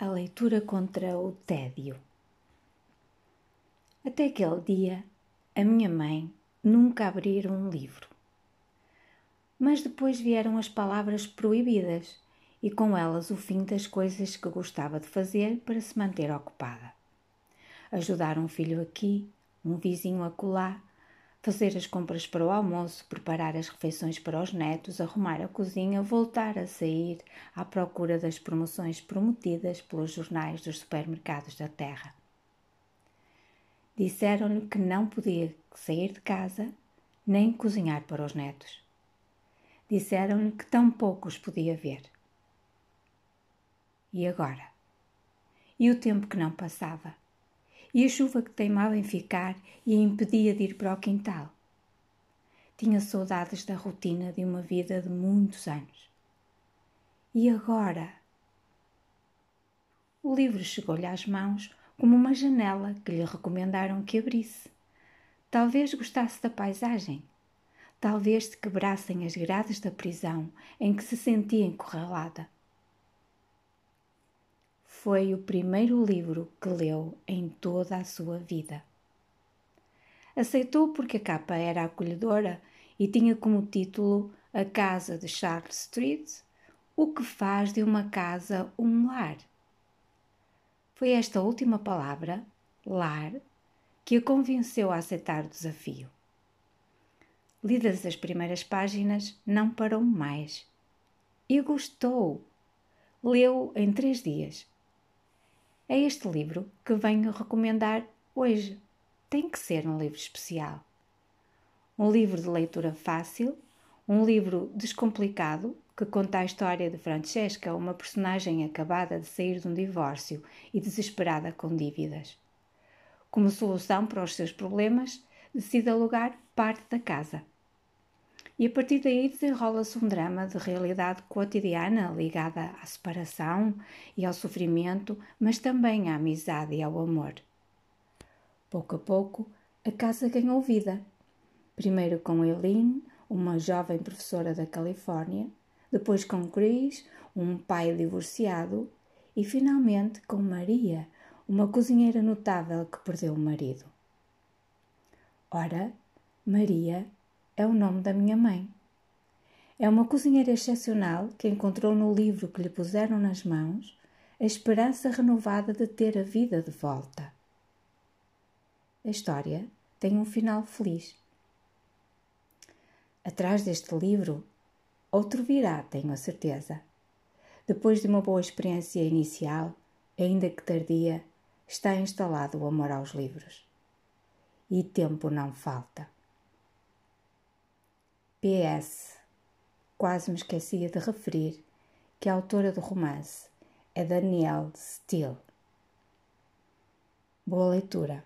A leitura contra o tédio. Até aquele dia, a minha mãe nunca abrira um livro. Mas depois vieram as palavras proibidas e com elas o fim das coisas que gostava de fazer para se manter ocupada. Ajudar um filho aqui, um vizinho acolá, fazer as compras para o almoço, preparar as refeições para os netos, arrumar a cozinha, voltar a sair à procura das promoções prometidas pelos jornais dos supermercados da terra. Disseram-lhe que não podia sair de casa nem cozinhar para os netos. Disseram-lhe que tão poucos podia ver. E agora? E o tempo que não passava? E a chuva que teimava em ficar e a impedia de ir para o quintal. Tinha saudades da rotina de uma vida de muitos anos. E agora? O livro chegou-lhe às mãos como uma janela que lhe recomendaram que abrisse. Talvez gostasse da paisagem. Talvez se quebrassem as grades da prisão em que se sentia encurralada foi o primeiro livro que leu em toda a sua vida. Aceitou porque a capa era acolhedora e tinha como título A Casa de Charles Street, o que faz de uma casa um lar. Foi esta última palavra, lar, que a convenceu a aceitar o desafio. Lidas as primeiras páginas, não parou mais. E gostou. Leu em três dias é este livro que venho recomendar hoje. Tem que ser um livro especial. Um livro de leitura fácil, um livro descomplicado que conta a história de Francesca, uma personagem acabada de sair de um divórcio e desesperada com dívidas. Como solução para os seus problemas, decide alugar parte da casa e a partir daí desenrola-se um drama de realidade cotidiana ligada à separação e ao sofrimento, mas também à amizade e ao amor. Pouco a pouco, a casa ganhou vida. Primeiro com Eileen, uma jovem professora da Califórnia, depois com Chris, um pai divorciado, e finalmente com Maria, uma cozinheira notável que perdeu o marido. Ora, Maria é o nome da minha mãe. É uma cozinheira excepcional que encontrou no livro que lhe puseram nas mãos a esperança renovada de ter a vida de volta. A história tem um final feliz. Atrás deste livro, outro virá, tenho a certeza. Depois de uma boa experiência inicial, ainda que tardia, está instalado o amor aos livros. E tempo não falta. PS. Quase me esquecia de referir que a autora do romance é Danielle Steele. Boa leitura.